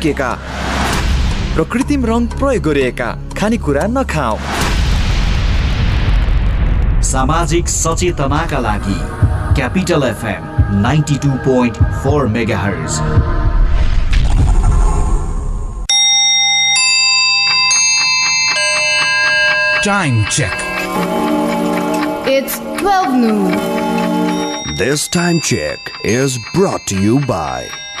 चम्किएका र कृत्रिम रङ प्रयोग गरिएका खानेकुरा नखाऊ सामाजिक सचेतनाका लागि Capital FM ninety two point four megahertz Time check. It's 12 noon. This time check is brought to you by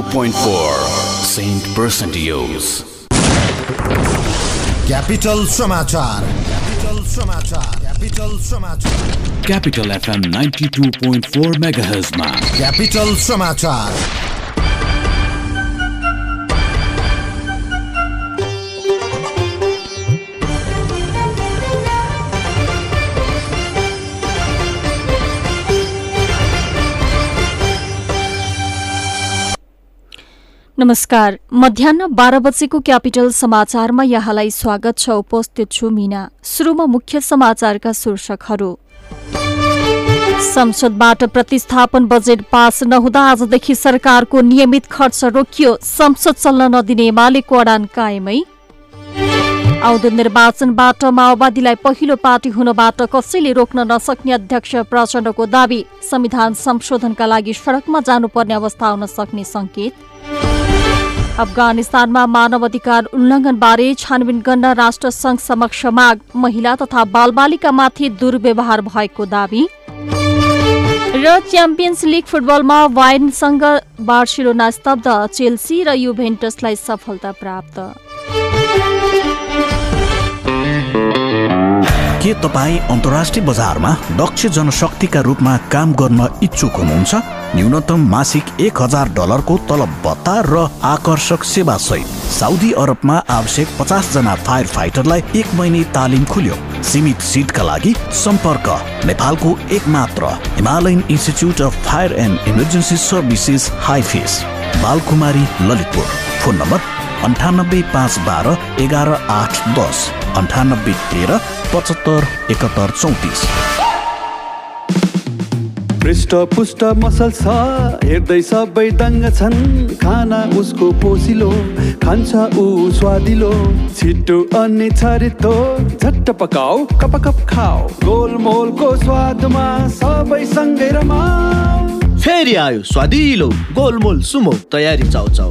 2.4 Saint Percentios. Capital Samachar. Capital Samachar. Capital Samachar. Capital FM 92.4 MHz. Capital Samachar. नमस्कार। मध्याह बाह्र बजेको capital समाचारमा यहाँलाई स्वागत छ। उपस्थित छु मिना। सुरुमा मुख्य समाचारका शीर्षकहरू। संसदबाट प्रतिस्थापन बजेट पास नहुँदा आजदेखि सरकारको नियमित खर्च रोकियो। संसद चल्न नदिने एमालेको अडान कायमै। आउँदो निर्वाचनबाट माओवादीलाई पहिलो पार्टी हुनबाट कसैले रोक्न नसक्ने अध्यक्ष प्रचण्डको दावी। संविधान संशोधनका लागि सड़कमा जानुपर्ने अवस्था आउन सक्ने संकेत। अफगानिस्तानमा मानव अधिकार उल्लङ्घनबारे छानबिन गर्न राष्ट्र संघ समक्ष माग। महिला तथा बालबालिकामाथि दुर्व्यवहार भएको दावी। र च्याम्पियन्स लिग फुटबलमा वाइनसँग बार्सिलोना स्तब्ध चेल्सी र युभेन्टसलाई सफलता प्राप्त। के तपाईँ अन्तर्राष्ट्रिय बजारमा दक्ष जनशक्तिका रूपमा काम गर्न इच्छुक हुनुहुन्छ? न्यूनतम मासिक एक हजार डलरको तलब भत्ता र आकर्षक सेवा सहित साउदी अरबमा आवश्यक पचास जना फायर फाइटरलाई एक महिने तालिम खुल्यो। सीमित सिटका लागि सम्पर्क। नेपालको एक मात्र Himalayan Institute of Fire and Emergency Services HIFES Balkumari Lalitpur. Phone number अन्ठानब्बे पाँच बाह्र एघार आठ दस। अन्ठानब्बे तेह्र पचहत्तर एकहत्तर चौतिस। पृष्ठ पुष्ट मसल छ हेर्दै सबै दङ्ग छन्। खाना उसको पोसिलो खान्छ ऊ स्वादिलो। छिटो अनि छरितो झट्ट पकाऊ कप कप खाऊ। गोलमोलको स्वादमा सबै सँगै रमाऊ। फेरि आयो स्वादिलो गोलमोल सुमो तयारी चाउ चाउ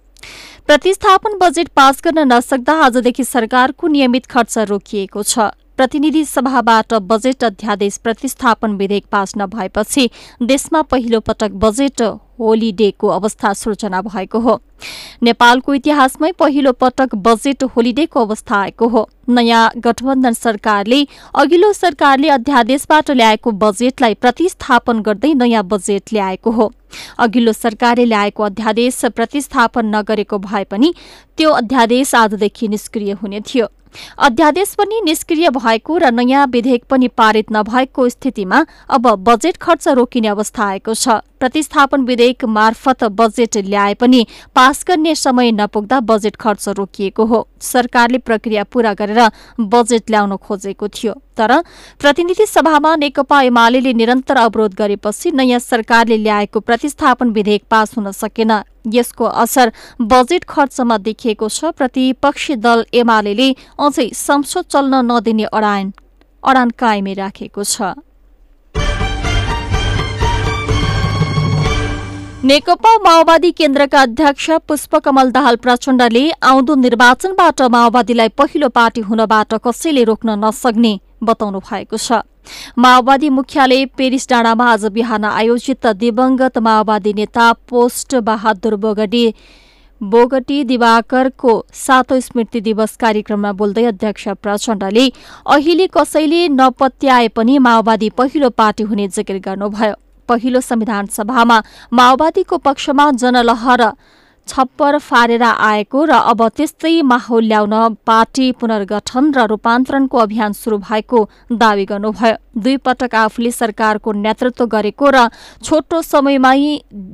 प्रतिस्थापन बजेट पास गर्न नसक्दा आजदेखि सरकारको नियमित खर्च रोकिएको छ। प्रतिनिधि सभाबाट बजेट अध्यादेश प्रतिस्थापन विधेयक पास नभएपछि देशमा पहिलो पटक बजेट होलिडेको अवस्था सृजना भएको हो। नेपालको इतिहासमै पहिलो पटक बजेट होलिडेको अवस्था आएको हो। नयाँ गठबन्धन सरकारले अघिल्लो सरकारले अध्यादेशबाट ल्याएको बजेटलाई प्रतिस्थापन गर्दै नयाँ बजेट ल्याएको हो। अघिल्लो सरकारले ल्याएको अध्यादेश प्रतिस्थापन नगरेको भए पनि त्यो अध्यादेश आजदेखि निष्क्रिय हुने थियो। अध्यादेश पनि निष्क्रिय भएको र नयाँ विधेयक पनि पारित नभएको स्थितिमा अब बजेट खर्च रोकिने अवस्था आएको छ। प्रतिस्थापन विधेयक मार्फत बजेट ल्याए पनि पास गर्ने समय नपुग्दा बजेट खर्च रोकिएको हो। सरकारले प्रक्रिया पूरा गरेर बजेट ल्याउन खोजेको थियो। तर प्रतिनिधि सभामा नेकपा एमाले निरन्तर अवरोध गरेपछि नयाँ सरकारले ल्याएको प्रतिस्थापन विधेयक पास हुन सकेन। यसको असर बजेट खर्चमा देखिएको छ। प्रतिपक्षी दल एमाले अझै संसद चल्न नदिने अडान अडान कायमै राखेको छ। नेकपा माओवादी केन्द्रका अध्यक्ष पुष्पकमल दाहाल प्रचण्डले आउँदो निर्वाचनबाट माओवादीलाई पहिलो पार्टी हुनबाट कसैले रोक्न नसक्ने बताउनु भएको छ। माओवादी मुख्यालय पेरिस डाँडामा आज बिहान आयोजित दिवंगत माओवादी नेता पोस्ट बहादुर बोगटी बोगटी दिवाकरको सातौं स्मृति दिवस कार्यक्रममा बोल्दै अध्यक्ष प्रचण्डले अहिले कसैले नपत्याए पनि माओवादी पहिलो पार्टी हुने जिकिर गर्नुभयो। पहिलो संविधान सभामा माओवादीको पक्षमा जनलहर छप्पर फारेर आएको र अब त्यस्तै माहौल ल्याउन पार्टी पुनर्गठन र रूपान्तरणको अभियान शुरू भएको दावी गर्नुभयो। दुई पटक आफूले सरकारको नेतृत्व गरेको र छोटो समयमै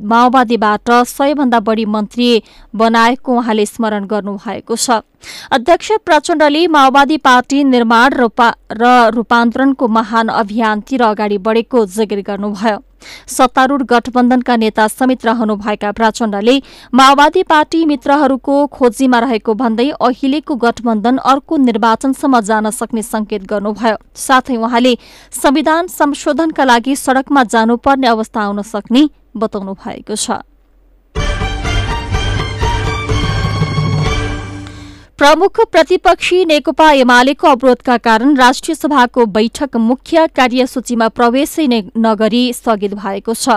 माओवादीबाट सयभन्दा बढी मन्त्री बनाएको उहाँले स्मरण गर्नुभएको छ। अध्यक्ष प्रचण्डले माओवादी पार्टी निर्माण र रूपान्तरणको महान अभियानतिर अगाडि बढेको जिकिर गर्नुभयो। सत्तारूढ़ गठबन्धनका नेता समेत रहनुभएका प्रचण्डले माओवादी पार्टी मित्रहरूको खोजीमा रहेको भन्दै अहिलेको गठबन्धन अर्को निर्वाचनसम्म जान सक्ने संकेत गर्नुभयो। साथै उहाँले संविधान संशोधनका लागि सड़कमा जानुपर्ने अवस्था आउन सक्ने बताउनु भएको छ। प्रमुख प्रतिपक्षी नेकपा एमालेको अवरोधका कारण राष्ट्रिय सभाको बैठक मुख्य कार्यसूचीमा प्रवेशै नगरी स्थगित भएको छ।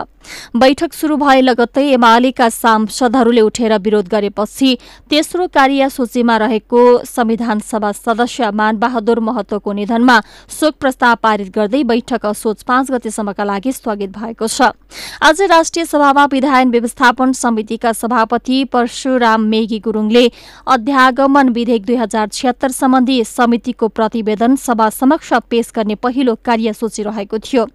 बैठक शुरू भए लगत्तै एमालेका सांसदहरूले उठेर विरोध गरेपछि तेस्रो कार्यसूचीमा रहेको संविधान सभा सदस्य मानबहादुर महतोको निधनमा शोक प्रस्ताव पारित गर्दै बैठक असोज पाँच गतेसम्मका लागि स्थगित भएको छ। आज राष्ट्रिय सभामा विधायन व्यवस्थापन समितिका सभापति परशुराम मेगी गुरूङले अध्यागमन विधेयक दुई हजार छिहत्तर सम्बन्धी समितिको प्रतिवेदन सभा समक्ष पेश गर्ने पहिलो कार्यसूची रहेको थियो।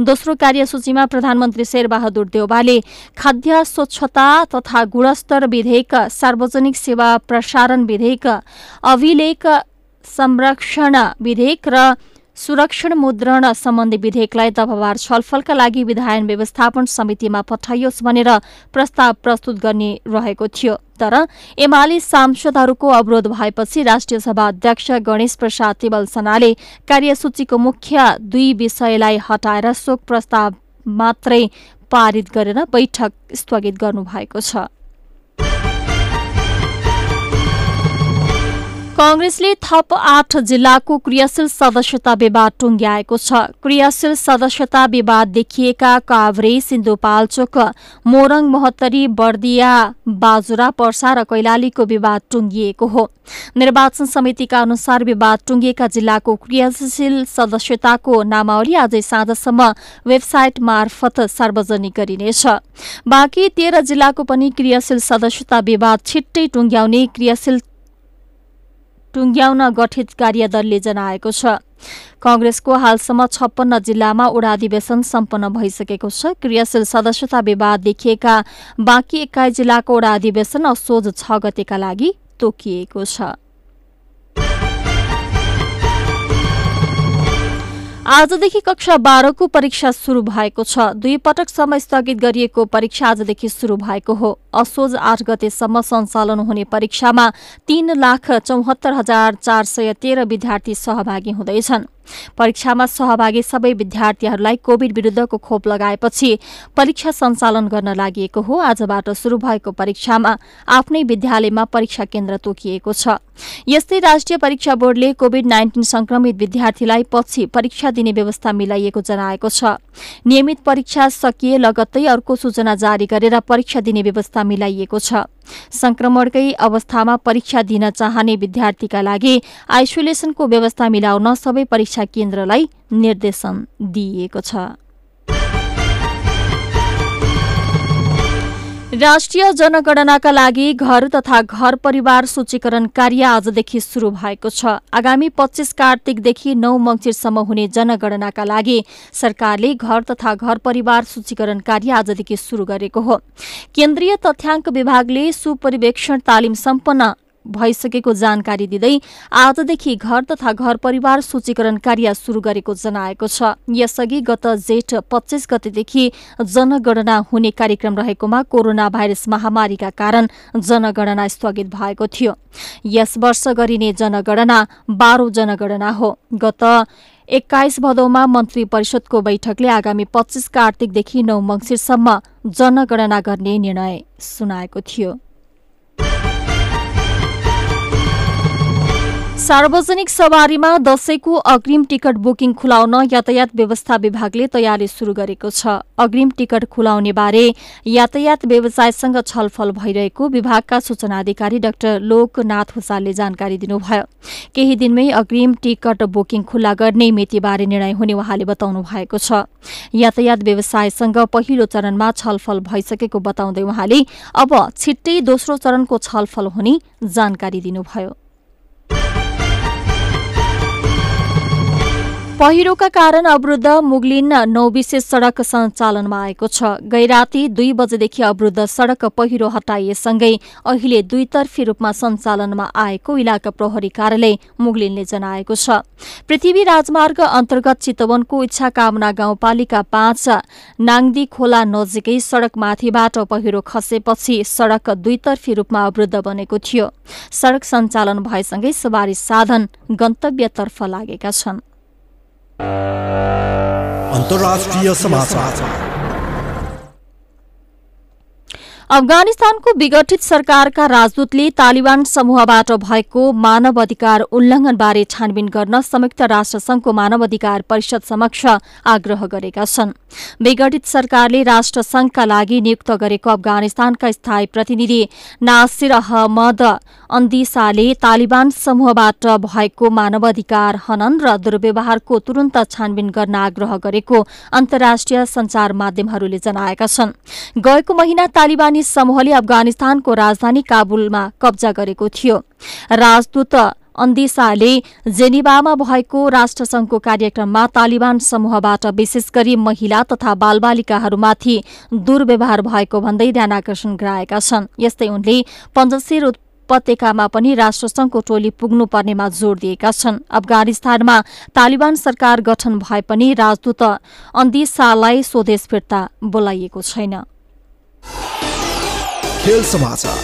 दोस्रो कार्यसूचीमा प्रधानमन्त्री शेरबहादुर देउवाले खाद्य स्वच्छता तथा गुणस्तर विधेयक सार्वजनिक सेवा प्रसारण विधेयक अभिलेख संरक्षण विधेयक र सुरक्षण मुद्रण सम्बन्धी विधेयकलाई दफावार छलफलका लागि विधायन व्यवस्थापन समितिमा पठाइयोस् भनेर प्रस्ताव प्रस्तुत गर्ने रहेको थियो। तर एमाले सांसदहरूको अवरोध भएपछि राष्ट्रिय सभा अध्यक्ष गणेश प्रसाद तिवल सनाले कार्यसूचीको मुख्य दुई विषयलाई हटाएर शोक प्रस्ताव मात्रै पारित गरेर बैठक स्थगित गर्नुभएको छ। कांग्रेसले थप आठ जिल्लाको क्रियाशील सदस्यता विवाद टुङ्ग्याएको छ। क्रियाशील सदस्यता विवाद देखिएका काभ्रे सिन्धुपाल्चोक मोरङ मोहत्तरी बर्दिया बाजुरा पर्सा र कैलालीको विवाद टुङ्गिएको हो। निर्वाचन समितिका अनुसार विवाद टुङ्गिएका जिल्लाको क्रियाशील सदस्यताको नामावली आजै साँझसम्म वेबसाइट मार्फत सार्वजनिक गरिनेछ। बाँकी तेह्र जिल्लाको पनि क्रियाशील सदस्यता विवाद छिट्टै टुङ्ग्याउने क्रियाशील टुङ्ग्याउन गठित कार्यदलले जनाएको छ। कंग्रेसको हालसम्म छप्पन्न जिल्लामा उडा अधिवेशन सम्पन्न भइसकेको छ। क्रियाशील सदस्यता विवाद देखिएका बाँकी एक्काइस जिल्लाको उडा अधिवेशन असोज छ गतेका लागि तोकिएको छ। आजदेखि कक्षा बाह्रको परीक्षा शुरू भएको छ। दुई पटक समय स्थगित गरिएको परीक्षा आजदेखि शुरू भएको हो। असोज आठ गतेसम्म सञ्चालन हुने परीक्षामा तीन लाख चौहत्तर हजार चार सय तेह्र विद्यार्थी सहभागी हुँदैछन्। परीक्षामा सहभागी सबै विद्यार्थीहरूलाई कोविड विरूद्धको खोप लगाएपछि परीक्षा सञ्चालन गर्न लागि हो। आजबाट शुरू भएको परीक्षामा आफ्नै विद्यालयमा परीक्षा केन्द्र तोकिएको छ। यस्तै राष्ट्रिय परीक्षा बोर्डले कोविड नाइन्टिन संक्रमित विद्यार्थीलाई पछि परीक्षा दिने व्यवस्था मिलाइएको जनाएको छ। नियमित परीक्षा सकिए लगत्तै अर्को सूचना जारी गरेर परीक्षा दिने व्यवस्था मिलाइएको छ। संक्रमणकै अवस्थामा परीक्षा दिन चाहने विद्यार्थीका लागि आइसोलेसनको व्यवस्था मिलाउन सबै परीक्षा केन्द्रलाई निर्देशन दिइएको छ। राष्ट्रिय जनगणनाका लागि घर तथा घर परिवार सूचीकरण कार्य आजदेखि शुरू भएको छ। आगामी पच्चीस कार्तिकदेखि नौ मङ्सिरसम्म हुने जनगणनाका लागि सरकारले घर तथा घर परिवार सूचीकरण कार्य आजदेखि शुरू गरेको हो। केन्द्रीय तथ्याङ्क विभागले सुपरिवेक्षण तालिम सम्पन्न भइसकेको जानकारी दिँदै आजदेखि घर तथा घर परिवार सूचीकरण कार्य शुरू गरेको जनाएको छ। यसअघि गत जेठ पच्चीस गतेदेखि जनगणना हुने कार्यक्रम रहेकोमा कोरोना भाइरस महामारीका कारण जनगणना स्थगित भएको थियो। यस वर्ष गरिने जनगणना बाह्रौं जनगणना हो। गत एक्काइस भदौमा मन्त्री परिषदको बैठकले आगामी पच्चीस कार्तिकदेखि नौ मङ्सिरसम्म जनगणना गर्ने निर्णय सुनाएको थियो। सार्वजनिक सवारीमा दशैंको अग्रिम टिकट बुकिङ खुलाउन यातायात व्यवस्था विभागले तयारी शुरू गरेको छ। अग्रिम टिकट खुलाउने बारे यातायात व्यवसायसँग छलफल भइरहेको विभागका सूचना अधिकारी डाक्टर लोकनाथ हुसालले जानकारी दिनुभयो। केही दिनमै अग्रिम टिकट बुकिङ खुल्ला गर्ने मितिबारे निर्णय हुने उहाँले बताउनु भएको छ। यातायात व्यवसायसँग पहिलो चरणमा छलफल भइसकेको बताउँदै उहाँले अब छिट्टै दोस्रो चरणको छलफल हुने जानकारी दिनुभयो। पहिरोका कारण अवरुद्ध मुगलिन नौ विशेष सड़क सञ्चालनमा आएको छ। गैराती दुई बजेदेखि अवरुद्ध सड़क पहिरो हटाइएसँगै अहिले दुईतर्फी रूपमा सञ्चालनमा आएको इलाका प्रहरी कार्यालय मुगलिनले जनाएको छ। पृथ्वी राजमार्ग अन्तर्गत चितवनको इच्छा कामना गाउँपालिका पाँच नाङ्दी खोला नजिकै सड़क माथिबाट पहिरो खसेपछि सड़क दुईतर्फी रूपमा अवरुद्ध बनेको थियो। सड़क सञ्चालन भएसँगै सवारी साधन गन्तव्यतर्फ लागेका छन्। अन्तर्राष्ट्रिय समाचार। अफगानिस्तानको विघटित सरकारका राजदूतले तालिबान समूहबाट भएको मानव अधिकार उल्लंघनबारे छानबिन गर्न संयुक्त राष्ट्रसंघको मानव अधिकार परिषद समक्ष आग्रह गरेका छन्। विघटित सरकारले राष्ट्रसंघका लागि नियुक्त गरेको अफगानिस्तानका स्थायी प्रतिनिधि नासिर अहमद अन्दिसाले तालिबान समूहबाट भएको मानवाधिकार हनन र दुर्व्यवहारको तुरन्त छानबिन गर्न आग्रह गरेको अन्तर्राष्ट्रिय संचार माध्यमहरूले जनाएका छन्। गएको महिना तालिबानी समूहले अफगानिस्तानको राजधानी काबुलमा कब्जा गरेको थियो। राजदूत अन्दिसाले जेनिवामा भएको राष्ट्रसंघको कार्यक्रममा तालिबान समूहबाट विशेष गरी महिला तथा बालबालिकाहरूमाथि दुर्व्यवहार भएको भन्दै ध्यानकर्षण गराएका छन्। यस्तै उनले पञ्चशिर उपत्यकामा पनि राष्ट्रसंघको टोली पुग्नुपर्नेमा जोड़ दिएका छन्। अफगानिस्तानमा तालिबान सरकार गठन भए पनि राजदूत अन्दिसालाई स्वदेश फिर्ता बोलाइएको छैन। खेल समाचार।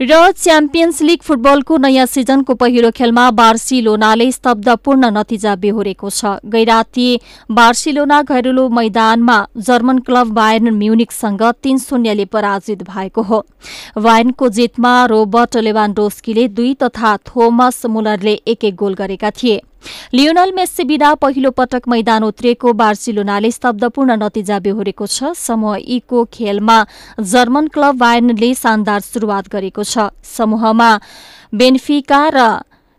र च्याम्पियन्स लिग फुटबलको नयाँ सिजनको पहिलो खेलमा बार्सिलोनाले स्तब्धपूर्ण नतिजा बेहोरेको छ। गैराती बार्सिलोना घरेलु मैदानमा जर्मन क्लब बायर्न म्युनिकसँग तीन शून्यले पराजित भएको हो। वायर्नको जितमा रोबर्ट लेवान्डोस्कीले दुई तथा थोमस मुलरले एक एक गोल गरेका थिए। लियोनल मेस्सी बिना पहिलो पटक मैदान उत्रिएको बार्सिलोनाले स्तब्धपूर्ण नतिजा बेहोरेको छ। समूह ई को खेलमा जर्मन क्लब बायर्नले शानदार शुरूआत गरेको छ। समूहमा बेन्फिका र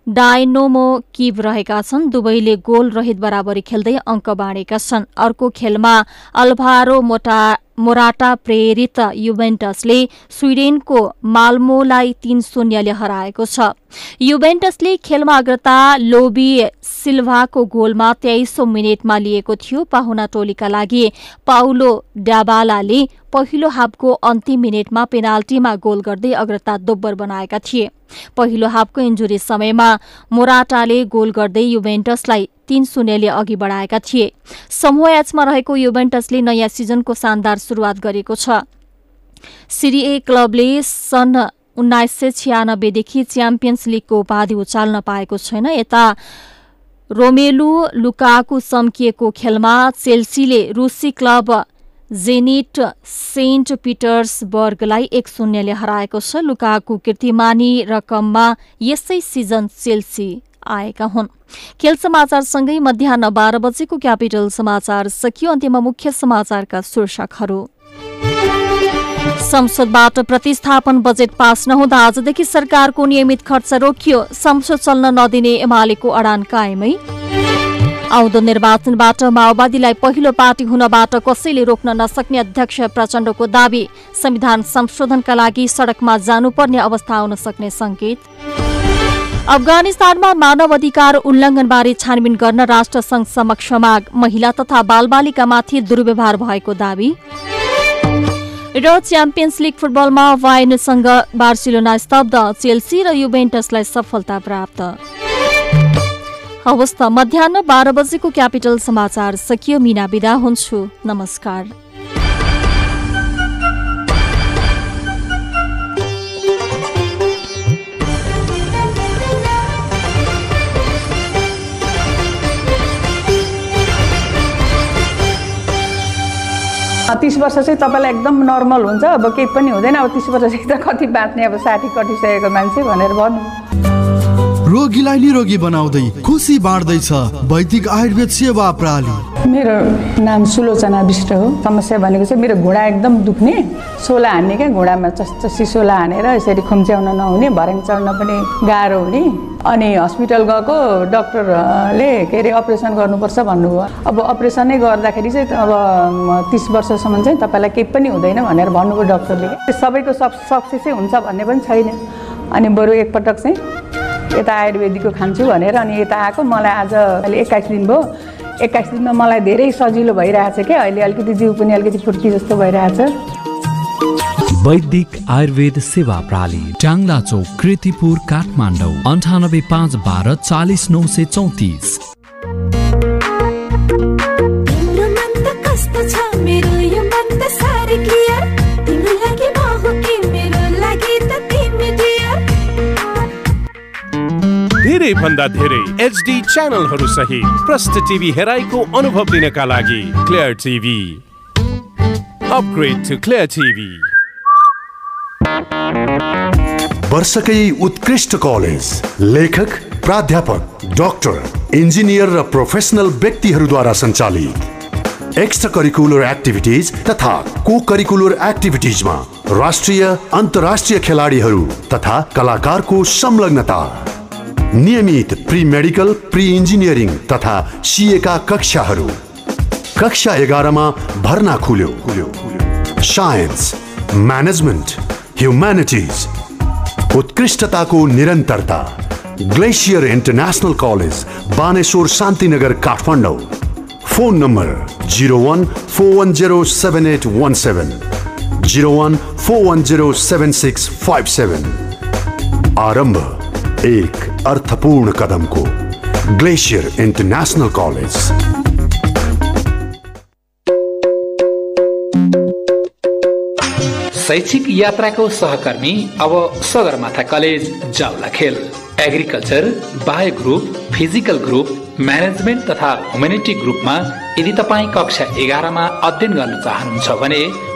डायनोमो किब रहेका छन्। दुवैले गोल रहित बराबरी खेल्दै अङ्क बाँडेका छन्। अर्को खेलमा अल्भारो मोटा मोराटा प्रेरित युभेन्टसले स्विडेनको माल्मोलाई तीन शून्यले हराएको छ। युभेन्टसले खेलमा अग्रता लोबी सिल्भाको गोलमा तेइसौं मिनटमा लिएको थियो। पाहुना टोलीका लागि पाउलो डाबालाले पहिलो हाफको अन्तिम मिनटमा पेनाल्टीमा गोल गर्दै अग्रता दोब्बर बनाएका थिए। पहिलो हाफको इन्जुरी समयमा मोराटाले गोल गर्दै युभेन्टसलाई तीन शून्यले अघि बढाएका थिए। समूह एचमा रहेको युभेन्टसले नयाँ सिजनको शानदार शुरूआत गरेको छ। सिरिए क्लबले सन् उन्नाइस सय छ्यानब्बेदेखि च्याम्पियन्स लिगको उपाधि उचाल्न पाएको छैन। यता रोमेलु लुकाको सम्किएको खेलमा चेल्सीले रुसी क्लब जेनिट सेन्ट पिटर्सबर्गलाई एक शून्यले हराएको छ। लुकाको कीर्तिमानी रकममा यसै सिजन चेल्सी आएका हुन्। खेल समाचारसँगै मध्याह बाह्र बजेको क्यापिटल समाचार सकियो। अन्त्यमा मुख्य समाचारका शीर्षकहरू। संसदबाट प्रतिस्थापन बजेट पास नहुँदा आजदेखि सरकारको नियमित खर्च रोकियो। संसद चल्न नदिने एमालेको अडान कायमै। आउँदो निर्वाचनबाट माओवादीलाई पहिलो पार्टी हुनबाट कसैले रोक्न नसक्ने अध्यक्ष प्रचण्डको दावी। संविधान संशोधनका लागि सड़कमा जानुपर्ने अवस्था आउन सक्ने संकेत। अफगानिस्तानमा मानव अधिकार उल्लङ्घनबारे छानबिन गर्न राष्ट्रसङ्घ समक्ष माग। महिला तथा बालबालिकामाथि दुर्व्यवहार भएको दावी। र च्याम्पियन्स लिग फुटबलमा वायनसँग बार्सिलोना स्तब्ध। चेल्सी र युभेन्टसलाई सफलता प्राप्त। हवस् त मध्याह बाह्र बजेको क्यापिटल समाचार। सकियो मिना बिदा हुन्छु। नमस्कार। तिस वर्ष चाहिँ तपाईँलाई एकदम नर्मल हुन्छ। अब केही पनि हुँदैन। अब तिस वर्षदेखि त कति बाँच्ने अब साठी कटिसकेको मान्छे भनेर भन्नु। रोगीलाई निरोगी बनाउँदै खुसी बाँड्दैछ वैदिक आयुर्वेद सेवा प्रणाली मेरो नाम सुलोचना विष्ट हो। समस्या भनेको चाहिँ मेरो घुँडा एकदम दुख्ने। सोला हान्ने क्या घुँडामा चस्चसी सोला हानेर यसरी खुम्च्याउन नहुने भर्याङ चढ्न पनि गाह्रो हुने। अनि हस्पिटल गएको डक्टरले के अरे अपरेसन गर्नुपर्छ भन्नुभयो। अब अपरेसनै गर्दाखेरि चाहिँ अब तिस वर्षसम्म चाहिँ तपाईँलाई केही पनि हुँदैन भनेर भन्नुभयो डक्टरले। सबैको सब सक्सेसै हुन्छ भन्ने पनि छैन। अनि बरु एकपटक चाहिँ यता आयुर्वेदिकको खान्छु भनेर अनि यता आएको। मलाई आज अहिले एक्काइस दिन भयो। एक्काइस दिनमा मलाई धेरै सजिलो भइरहेछ क्या अहिले अलिकति जिउ पनि अलिकति फुर्ती जस्तो भइरहेछ। वैदिक आयुर्वेद सेवा प्रणाली टाङ्ला चौक कृतिपुर काठमाडौँ अन्ठानब्बे पाँच बाह्र चालिस नौ सय चौतिस। धेरै भन्दा धेरै एचडी च्यानलहरू सहित प्रष्ट टिभी हेराइको अनुभव लिनका लागि Clear TV upgrade to Clear TV वर्षकै उत्कृष्ट कलेज लेखक प्राध्यापक डाक्टर इन्जिनियर र प्रोफेसनल व्यक्तिहरूद्वारा सञ्चालित। एक्स्ट्रा करिकुलर एक्टिभिटिज तथा को करिकुलर एक्टिभिटिजमा राष्ट्रिय अन्तर्राष्ट्रिय खेलाडीहरू तथा कलाकारको संलग्नता। नियमित प्री मेडिकल प्री इन्जिनियरिङ तथा सिएका कक्षाहरू। कक्षा एघारमा भर्ना खुल्यो। साइन्स म्यानेजमेन्ट ह्युम्यानिटिज उत्कृष्टताको निरन्तरता Glacier International College Baneshwar Shantinagar Kathmandu. Phone number zero one four one zero seven eight one seven zero one four one zero seven six five seven आरम्भ। एक अर्थपूर्ण कदमको ग्लेसियर इन्टरनेसनल कलेज। शैक्षिक यात्राको सहकर्मी अब Sagarmatha college जाउला खेल। Agriculture bio group physical group management तथा ह्युमेनिटी ग्रुपमा यदि तपाईँ कक्षा एघारमा अध्ययन गर्न चाहनुहुन्छ भने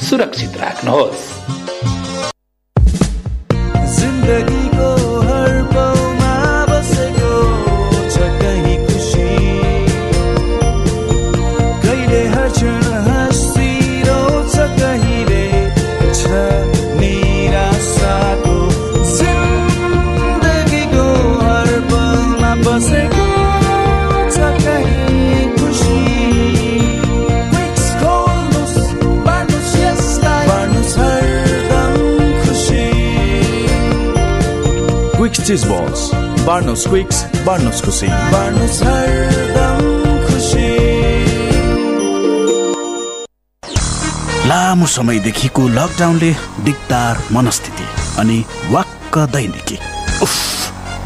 सुरक्षित राख्नुहोस्। चिज बल्स बार्नुहोस् क्विक्स बार्नुहोस् खुसी हरदम खुसी लामो समयदेखिको लकडाउनले दिगदार मनस्थिति अनि वाक्क दैनिकी। उफ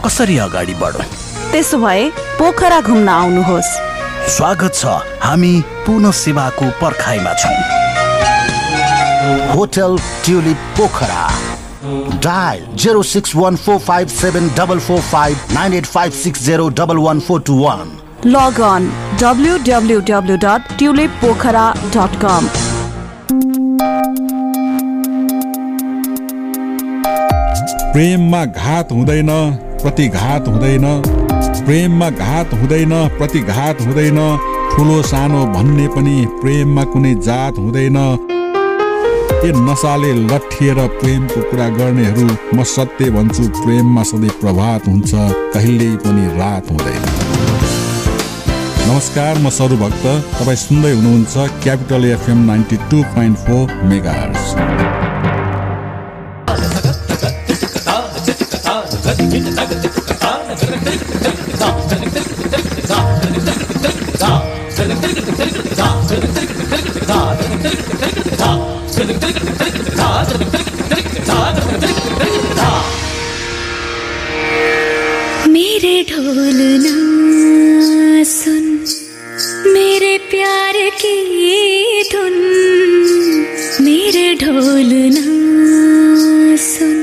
कसरी अगाडि बढौँ? त्यसो भए पोखरा घुम्न आउनुहोस्। स्वागत छ हामी पुनः सेवाको पर्खाइमा छौँ। Hotel Tulip Pokhara. Dot Tulip Pokhara dot com प्रेममा घात हुँदैन प्रतिघात हुँदैन। प्रेममा घात हुँदैन प्रतिघात हुँदैन। ठुलो सानो भन्ने पनि प्रेममा कुनै जात हुँदैन। ए नसाले लट्ठिएर प्रेमको कुरा गर्नेहरू म सत्य भन्छु प्रेममा सधैँ प्रभात हुन्छ कहिल्यै पनि रात हुँदैन। नमस्कार म सरु भक्त तपाईँ सुन्दै हुनुहुन्छ Capital FM ninety two point four mega मेरे ढोल ना सुन मेरे प्यार की धुन मेरे ढोल ना सुन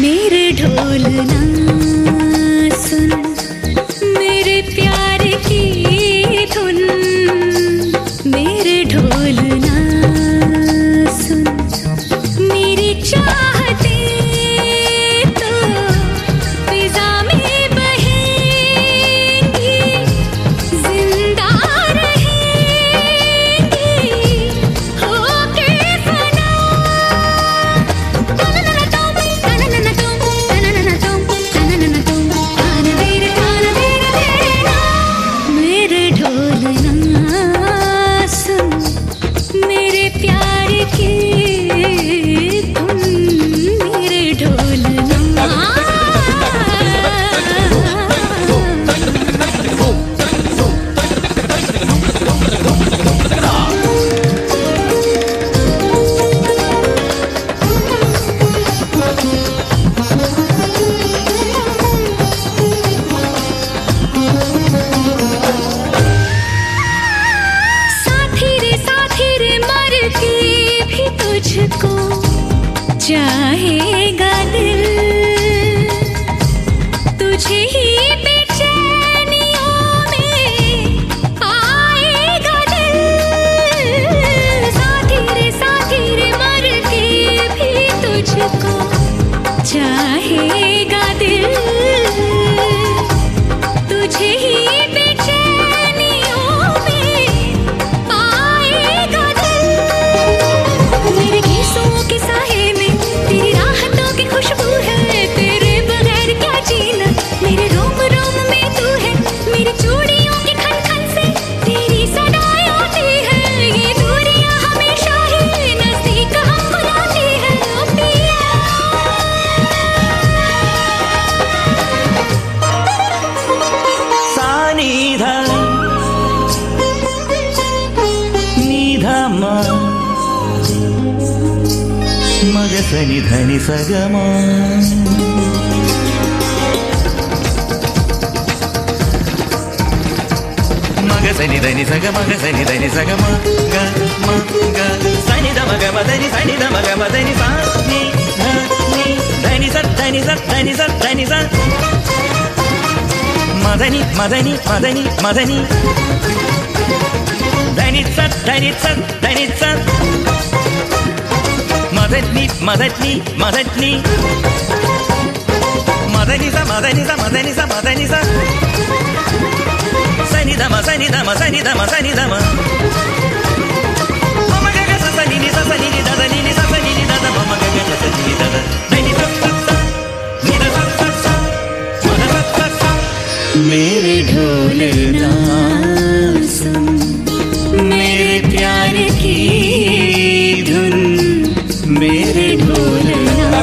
मेरे ढोल मग सनि धनि सग मग सनि धनि सग म ग म ग सनि ध मग म धनि सनि ध मग म धनि सा नि ध नि ni da ma sa ni da ma sa ni da ma sa ni da ma mama ga ga sa ni ni sa sa ni ni da da ni ni sa sa ni ni da da mama ga ga sa ni ni da da ni ni sa sa sa ni da sa sa sa ma da sa sa sa मेरे ढोलना सुन मेरे प्यार की धुन मेरे ढोलना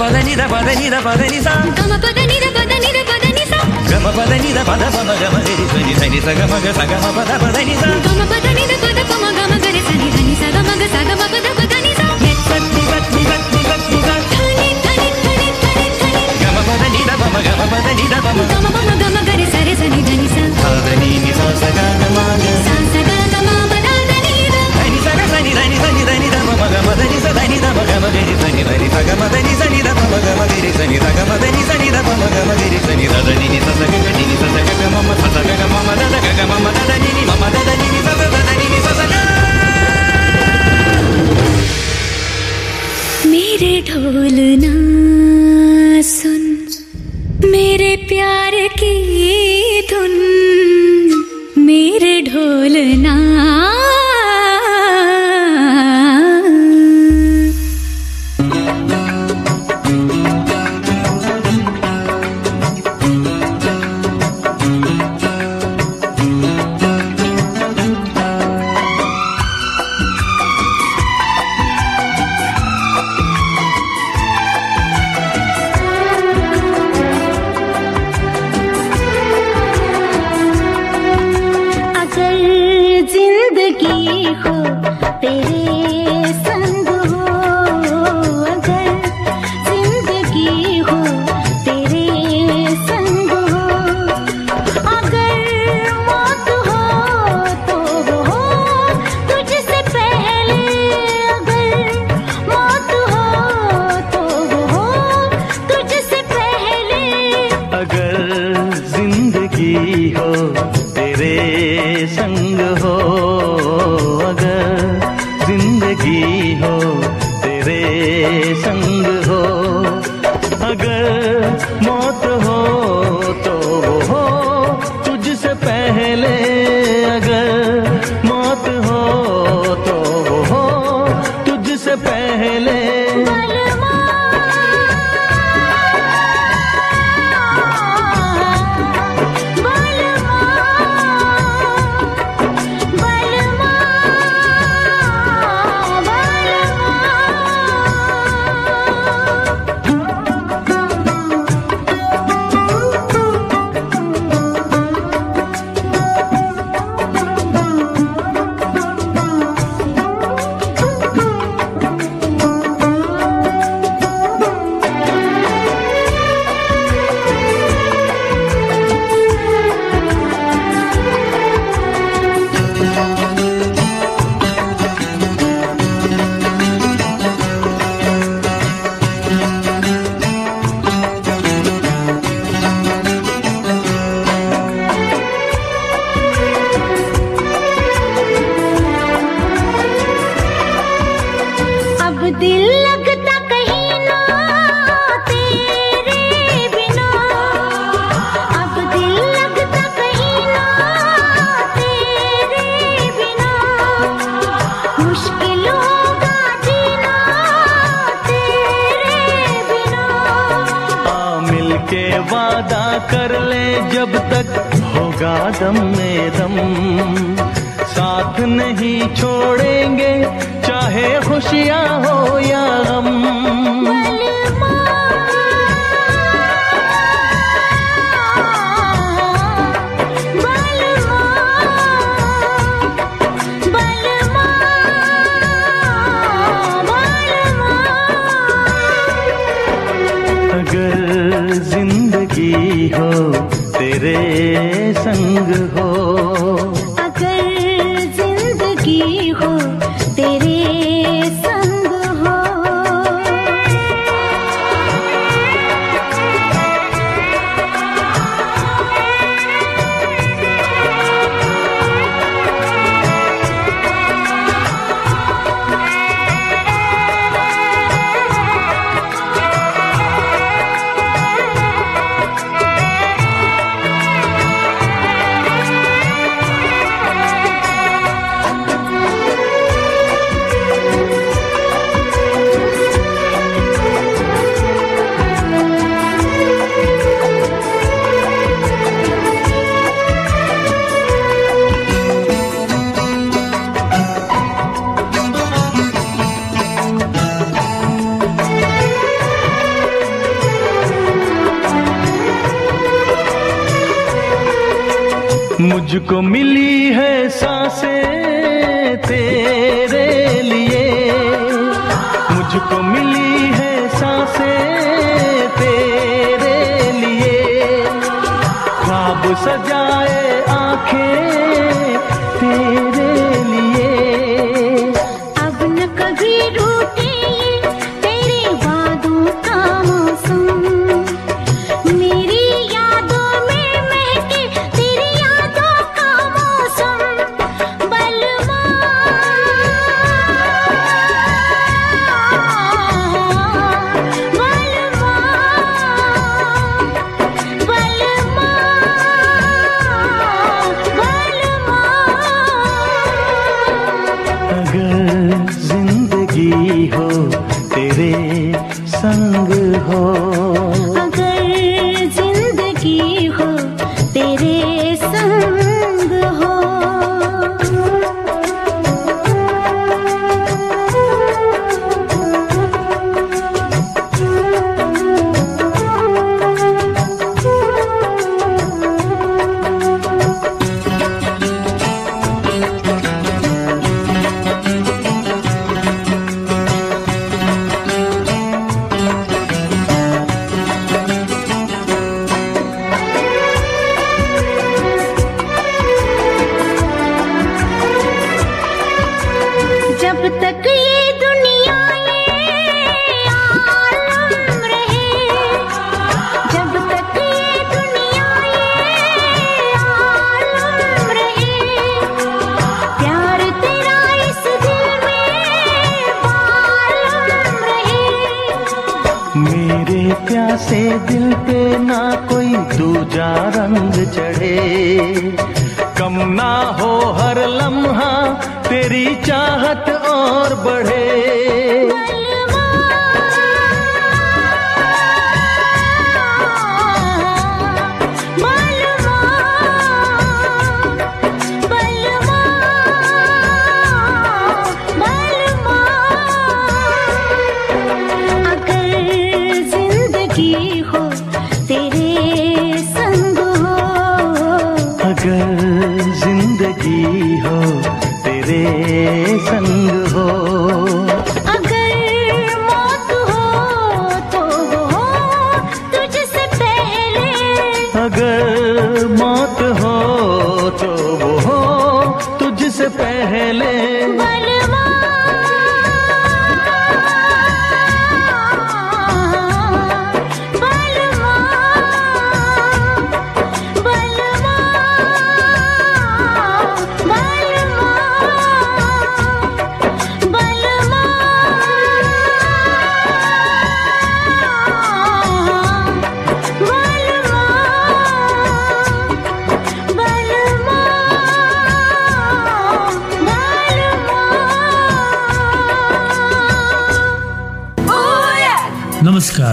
పద నిద పద నిద పద నిస గమ పద నిద పద నిద పద నిస గమ పద నిద పద పమ గమ గరి సని సని స గమ గ సగమ పద పద నిద గమ పద నిద పద పమ గమ గరి సని సని స గమ గ సగమ పద పద నిస నిత్తి గత్తి గత్తి గత్తి గత్తి ధని ధని ధని ధని గమ పద నిద పమ గమ పద నిద పమ గమ పమ గమ గరి సరి సని ధని స పద ని నిద స గమ గ స स ग धनि धनि धनि धनि ध मम गम धनि स धनि ध म गम गरि धनि धनि स गम धनि स नि ध पम गम गरि स नि ध गम धनि स नि ध पम गम गरि स नि ध धनि नि स स ग ग नि नि स स ग ग मम स स ग ग मम द द ग ग मम द द नि नि मम द द नि नि स स द द नि नि स स ग मेरे ढोल ना सुन मेरे प्यार साथ नहीं छोड़ेंगे चाहे खुशियाँ हो या conmigo.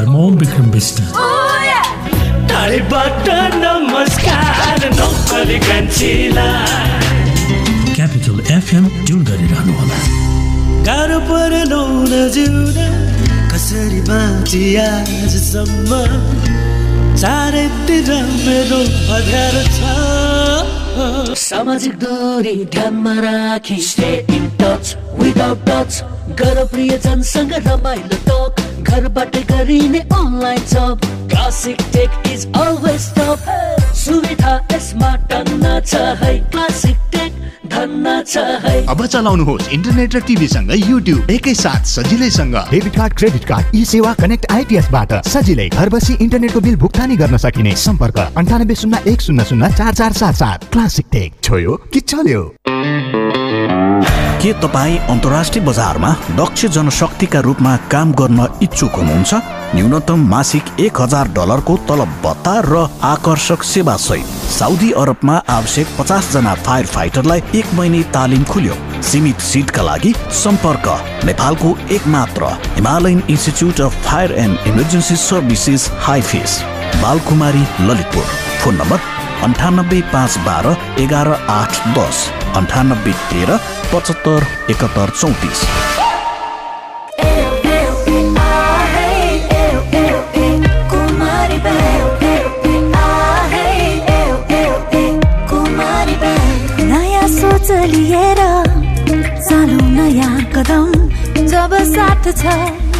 नमस्कार म Vikram Bista Capital FM tune गरिरहनु होला? गाह्रो परेन जिउन कसरी बाँची आजसम्म? चारैतिर मेरो अधार छ। सामाजिक दूरी ध्यानमा राखी stay in touch without touch गर प्रियजनसँग रमाइलो टक घरबाट गरिने online job. Classic Tech is always top सुविधा यसमा टन्न छ है। क्लासिक टेक अब चलाउनुहोस् इन्टरनेट र टिभीसँग युट्युब एकैसाथ सजिलैसँग। डेबिट कार्ड क्रेडिट कार्ड यी सेवा कनेक्ट आइपिएसबाट सजिलै घर बसी इन्टरनेटको बिल भुक्तानी गर्न सकिने। सम्पर्क अन्ठानब्बे शून्य एक शून्य शून्य चार चार सात सात। क्लासिक टेक छोयो कि चल्यो? के तपाईँ अन्तर्राष्ट्रिय बजारमा दक्ष जनशक्तिका रूपमा काम गर्न इच्छुक हुनुहुन्छ? न्यूनतम मासिक एक हजार डलरको तलब भत्ता र आकर्षक सेवा सहित साउदी अरबमा आवश्यक पचास जना फायर फाइटरलाई एक महिने तालिम खुल्यो। सीमित सिटका लागि सम्पर्क। नेपालको एक मात्र Himalayan Institute of Fire and Emergency Services HIFES Balkumari Lalitpur. Phone number अन्ठानब्बे पाँच बाह्र एघार आठ दस। अन्ठानब्बे तेह्र पचहत्तर एकहत्तर चौतिस। नयाँ सोच लिएर चालौ नयाँ कदम जब साथ छ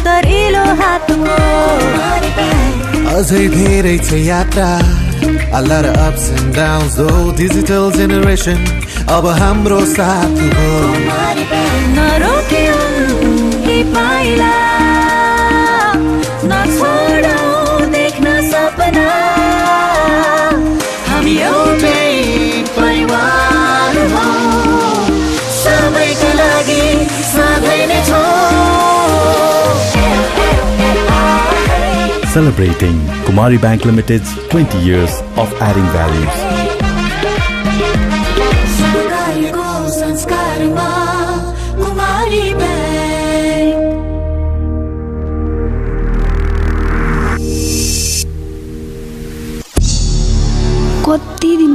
दरिलो हातको। अझै धेरै छ यात्रा A lot of ups and downs though Digital generation अब हाम्रो साथ हो नरोक्यौ यी पाइला नछोडौ देख्न सपना हामी एउटै परिवार हौ सबैका लागि सधैँ नै छौँ Celebrating Kumari Bank Limited's 20 years of adding values.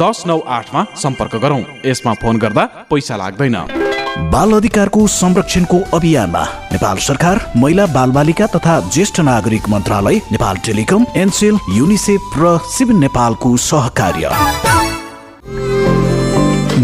दस नौ आठमा सम्पर्क गरौँ। यसमा फोन गर्दा पैसा लाग्दैन। बाल अधिकारको संरक्षणको अभियानमा नेपाल सरकार महिला बालबालिका तथा ज्येष्ठ नागरिक मन्त्रालय नेपाल टेलिकम एनसेल युनिसेफ र सिभिल नेपालको सहकार्य।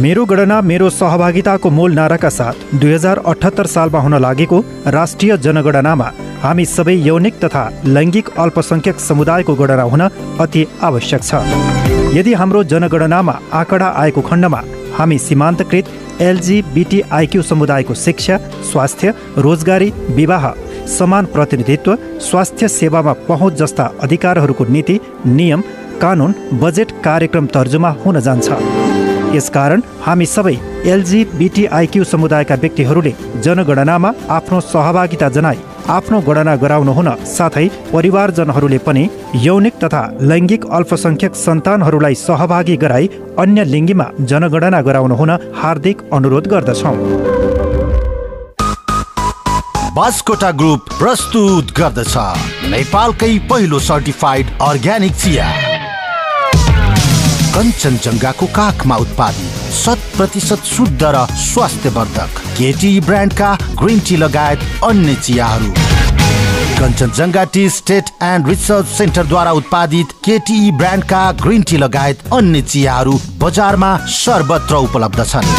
मेरो गणना मेरो सहभागिताको मूल नाराका साथ दुई हजार अठहत्तर सालमा हुन लागेको राष्ट्रिय जनगणनामा हामी सबै यौनिक तथा लैङ्गिक अल्पसङ्ख्यक समुदायको गणना हुन अति आवश्यक छ। यदि हाम्रो जनगणनामा आँकडा आएको खण्डमा हामी सीमान्तकृत एलजिबिटिआइक्यू समुदायको शिक्षा स्वास्थ्य रोजगारी विवाह समान प्रतिनिधित्व स्वास्थ्य सेवामा पहुँच जस्ता अधिकारहरूको नीति नियम कानुन बजेट कार्यक्रम तर्जुमा हुन जान्छ। यसकारण हामी सबै एलजिबिटिआइक्यू समुदायका व्यक्तिहरूले जनगणनामा आफ्नो सहभागिता जनाई आफ्नो गणना गराउनु हुन साथै परिवारजनहरूले पनि यौनिक तथा लैङ्गिक अल्पसङ्ख्यक सन्तानहरूलाई सहभागी गराई अन्य लिङ्गीमा जनगणना गराउनु हुन हार्दिक अनुरोध गर्दछौँ। बास्कोटा ग्रुप प्रस्तुत गर्दछ। नेपालकै पहिलो सर्टिफाइड अर्ग्यानिक चिया। कञ्चनजङ्घाको काखमा उत्पादित। शत प्रतिशत शुद्ध र स्वास्थ्यवर्धक केटी ब्रान्डका ग्रिन टी लगायत अन्य चियाहरू। Kanchenjunga tea estate and research सेन्टरद्वारा उत्पादित केटी ब्रान्डका ग्रिन टी लगायत अन्य चियाहरू बजारमा सर्वत्र उपलब्ध छन्।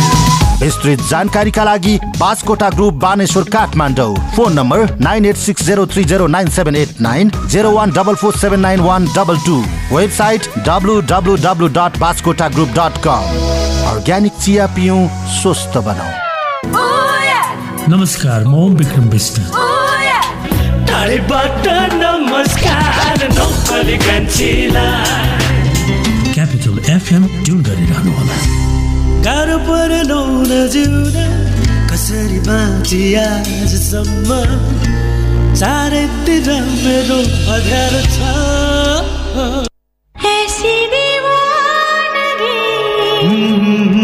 विस्तृत जानकारीका लागि Baskota group Baneshwar Kathmandu. Phone number nine eight six zero three zero nine seven eight nine zero one double four seven nine one double two. Website W W W dot Baskota group dot com. Organic चिया पिउँ स्वस्थ बनाऊ नमस्कार म ओम विक्रम कान्छीलाई Capital FM tune गरिरहनु होला गाह्रो परेन जिउन कसरी बाँची आजसम्म चारैतिर मेरो अध्यारो छ mm -hmm.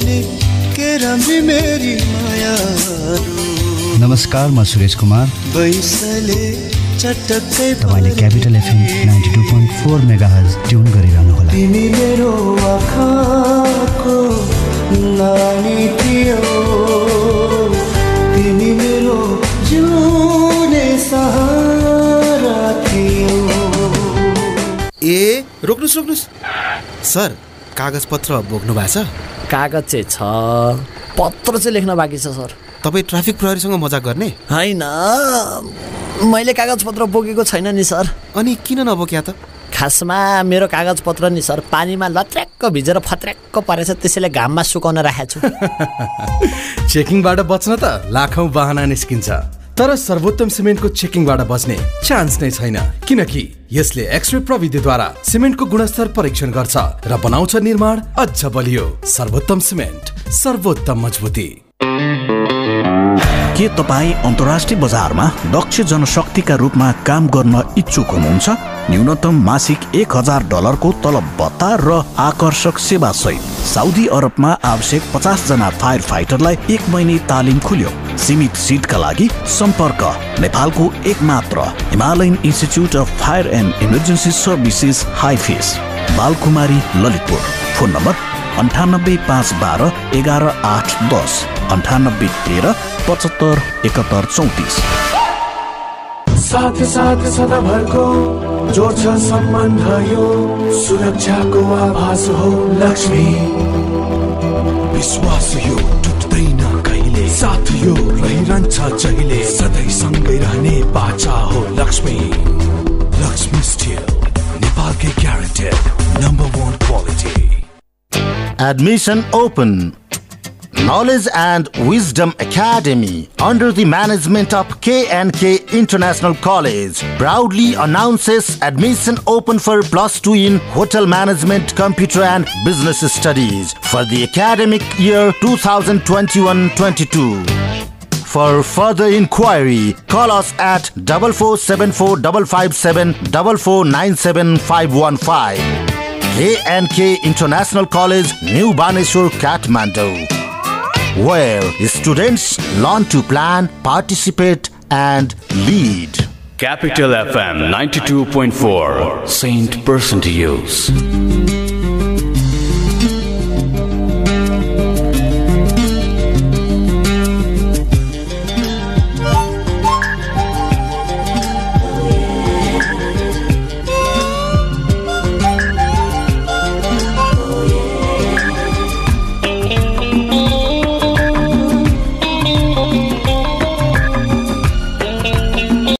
छोप्ने के राम्री मेरी माया नमस्कार म सुरेश कुमार। बैसले चटक्कै तपाईँले Capital FM ninety two point four mega tune गरिरहनुहोला। तिमी मेरो आँखाको नानी थियो। तिमी मेरो जिउने सहारा थियो। ए रोक्नुहोस् रोक्नुहोस्। सर कागज पत्र बोक्नु भएको छ कागज चाहिँ छ। पत्र चाहिँ लेख्न बाँकी छ सर। तपाईँ ट्राफिक प्रहरीसँग मजाक गर्ने? होइन। मैले कागज पत्र बोकेको छैन नि सर। अनि किन नबोक्या त? खासमा मेरो कागज पत्र नि सर। पानीमा लत्र्याक्क भिजेर फत्र्याक्क परेछ त्यसैले घाममा सुकाउन राखेको छु। चेकिङबाट बच्न त लाखौँ बाहना निस्किन्छ। तर सर्वोत्तम सिमेन्टको चेकिङबाट बच्ने चान्स नै छैन। किनकि यसले एक्सरे प्रविधिद्वारा सिमेन्टको गुणस्तर परीक्षण गर्छ र बनाउँछ निर्माण अझ बलियो। सर्वोत्तम सिमेन्ट सर्वोत्तम मजबुती। के तपाईँ अन्तर्राष्ट्रिय बजारमा दक्ष जनशक्तिका रूपमा काम गर्न इच्छुक हुनुहुन्छ? न्यूनतम मासिक एक हजार डलरको तलब भत्ता र आकर्षक सेवा सहित साउदी अरबमा आवश्यक पचास जना फायर फाइटरलाई एक महिने तालिम खुल्यो। सीमित सिटका लागि सम्पर्क नेपालको एक मात्र Himalayan Institute of Fire and Emergency Services HIFES Balkumari Lalitpur. Phone number अन्ठानब्बे पाँच बाह्र एघार आठ दस अन्ठानब्बे तेह्र पचहत्तर एकहत्तर चौतिस। साथ सदाभरको जोड्छ सम्बन्ध यो सुरक्षाको आभास हो लक्ष्मी। विश्वास यो टुट्दैन कहिले? साथ यो रहिरहन्छ जहिले? सधैँ सँगै रहने बाचा हो लक्ष्मी। लक्ष्मी स्टिल नेपालकै guaranteed number one quality Admission open. Knowledge and Wisdom Academy, under the management of K&K International College, proudly announces admission open for plus 2 in Hotel Management, Computer and Business Studies for the academic year 2021-22. For further inquiry, call us at 44745575497515. K&K International College, New Baneswar, Kathmandu. Where students learn to plan, participate, and lead. Capital FM 92.4, Saint Person to Use.